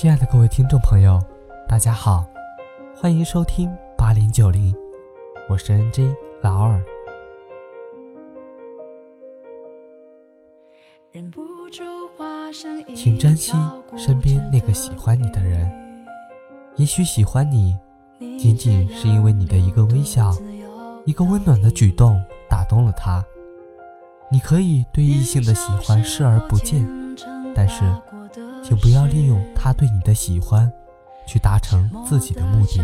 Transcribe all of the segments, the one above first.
亲爱的各位听众朋友，大家好，欢迎收听八零九零，我是 NJ 老二。请珍惜身边那个喜欢你的人，也许喜欢你，仅仅是因为你的一个微笑，一个温暖的举动打动了他。你可以对异性的喜欢视而不见，但是。请不要利用他对你的喜欢，去达成自己的目的。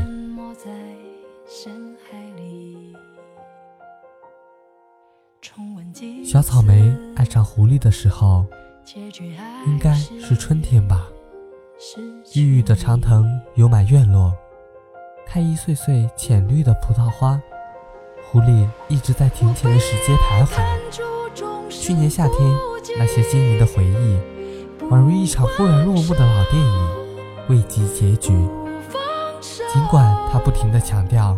小草莓爱上狐狸的时候，应该是春天吧。郁郁的长藤油满院落，开一穗穗浅绿的葡萄花。狐狸一直在庭前的石阶徘徊。去年夏天，那些晶莹的回忆。宛如一场忽然落幕的老电影，未及结局。尽管他不停地强调，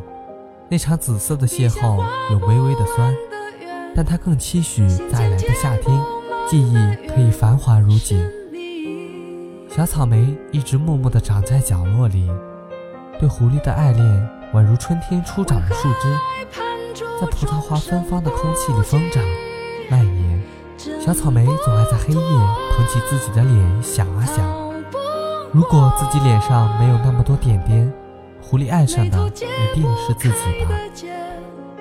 那场紫色的邂逅有微微的酸，但他更期许再来的夏天，记忆可以繁华如锦。小草莓一直默默地长在角落里，对狐狸的爱恋宛如春天初长的树枝，在葡萄花芬芳的空气里疯长、蔓延。小草莓总爱在黑夜捧起自己的脸想啊想，如果自己脸上没有那么多点点，狐狸爱上的一定是自己吧？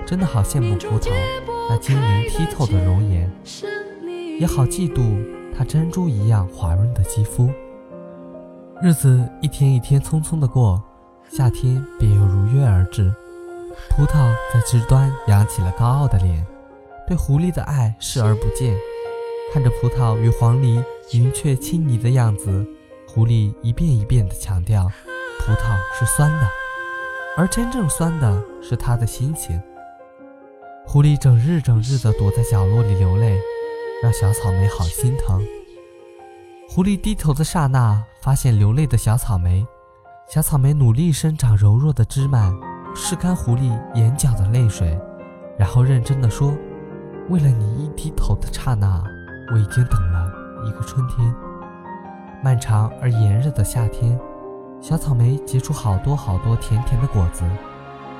真的好羡慕葡萄那晶莹剔透的容颜，也好嫉妒它珍珠一样滑润的肌肤。日子一天一天匆匆的过，夏天便又如约而至。葡萄在枝端扬起了高傲的脸，对狐狸的爱视而不见。看着葡萄与黄鹂云雀亲昵的样子，狐狸一遍一遍地强调：葡萄是酸的，而真正酸的是他的心情。狐狸整日整日地躲在角落里流泪，让小草莓好心疼。狐狸低头的刹那，发现流泪的小草莓。小草莓努力生长柔弱的枝蔓，拭干狐狸眼角的泪水，然后认真地说：“为了你一低头的刹那。”我已经等了一个春天，漫长而炎热的夏天，小草莓结出好多好多甜甜的果子。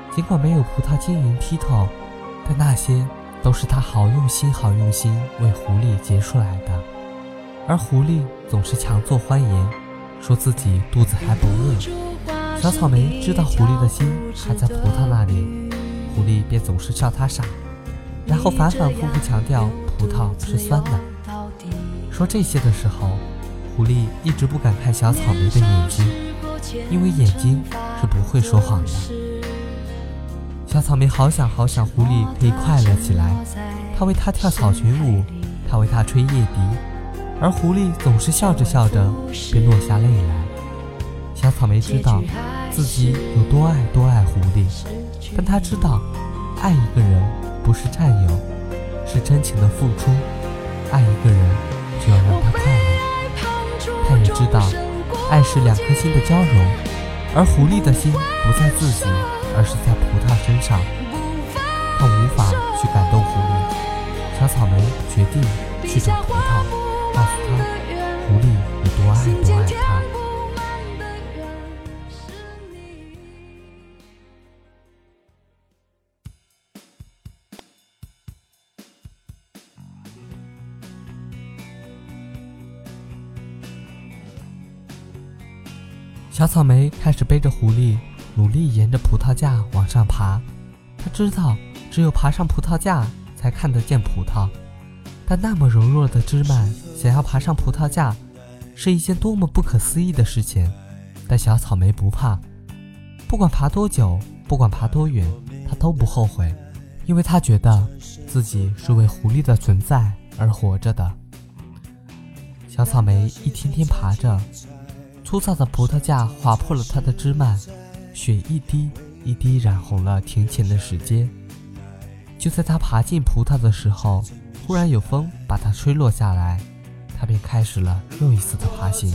尽管没有葡萄晶莹剔透，但那些都是他好用心、好用心为狐狸结出来的。而狐狸总是强作欢颜，说自己肚子还不饿。小草莓知道狐狸的心还在葡萄那里，狐狸便总是笑他傻，然后反反复复强调葡萄是酸的。说这些的时候，狐狸一直不敢看小草莓的眼睛，因为眼睛是不会说谎的。小草莓好想好想狐狸可以快乐起来，它为它跳草裙舞，它为它吹夜笛，而狐狸总是笑着笑着便落下泪来。小草莓知道自己有多爱多爱狐狸，但他知道，爱一个人不是占有，是真情的付出。爱一个人。就要让他快乐。他也知道，爱是两颗心的交融，而狐狸的心不在自己，而是在葡萄身上。他无法去感动狐狸。小草莓决定去找葡萄，告诉他小草莓开始背着狐狸，努力沿着葡萄架往上爬。他知道，只有爬上葡萄架，才看得见葡萄。但那么柔弱的枝蔓，想要爬上葡萄架，是一件多么不可思议的事情。但小草莓不怕，不管爬多久，不管爬多远，他都不后悔，因为他觉得自己是为狐狸的存在而活着的。小草莓一天天爬着。粗糙的葡萄架划破了它的枝蔓，血一滴一滴染红了庭前的石阶。就在他爬进葡萄的时候，忽然有风把它吹落下来，他便开始了又一次的爬行。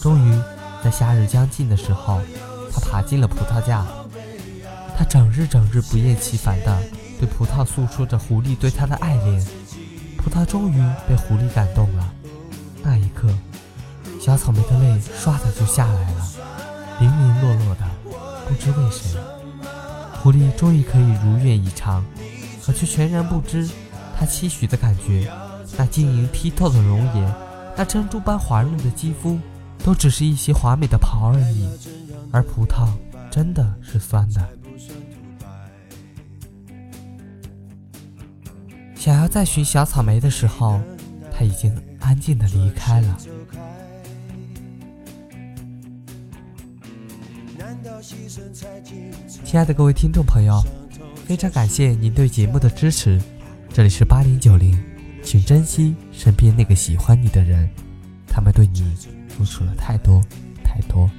终于，在夏日将近的时候，他爬进了葡萄架。他整日整日不厌其烦地对葡萄诉说着狐狸对他的爱恋。葡萄终于被狐狸感动了。那一刻。小草莓的泪唰的就下来了，零零落落的，不知为谁。狐狸终于可以如愿以偿，可却全然不知，他期许的感觉，那晶莹剔透的容颜，那珍珠般滑润的肌肤，都只是一些华美的袍而已。而葡萄真的是酸的。想要再寻小草莓的时候，他已经安静的离开了。亲爱的各位听众朋友，非常感谢您对节目的支持。这里是八零九零，请珍惜身边那个喜欢你的人，他们对你付出了太多太多。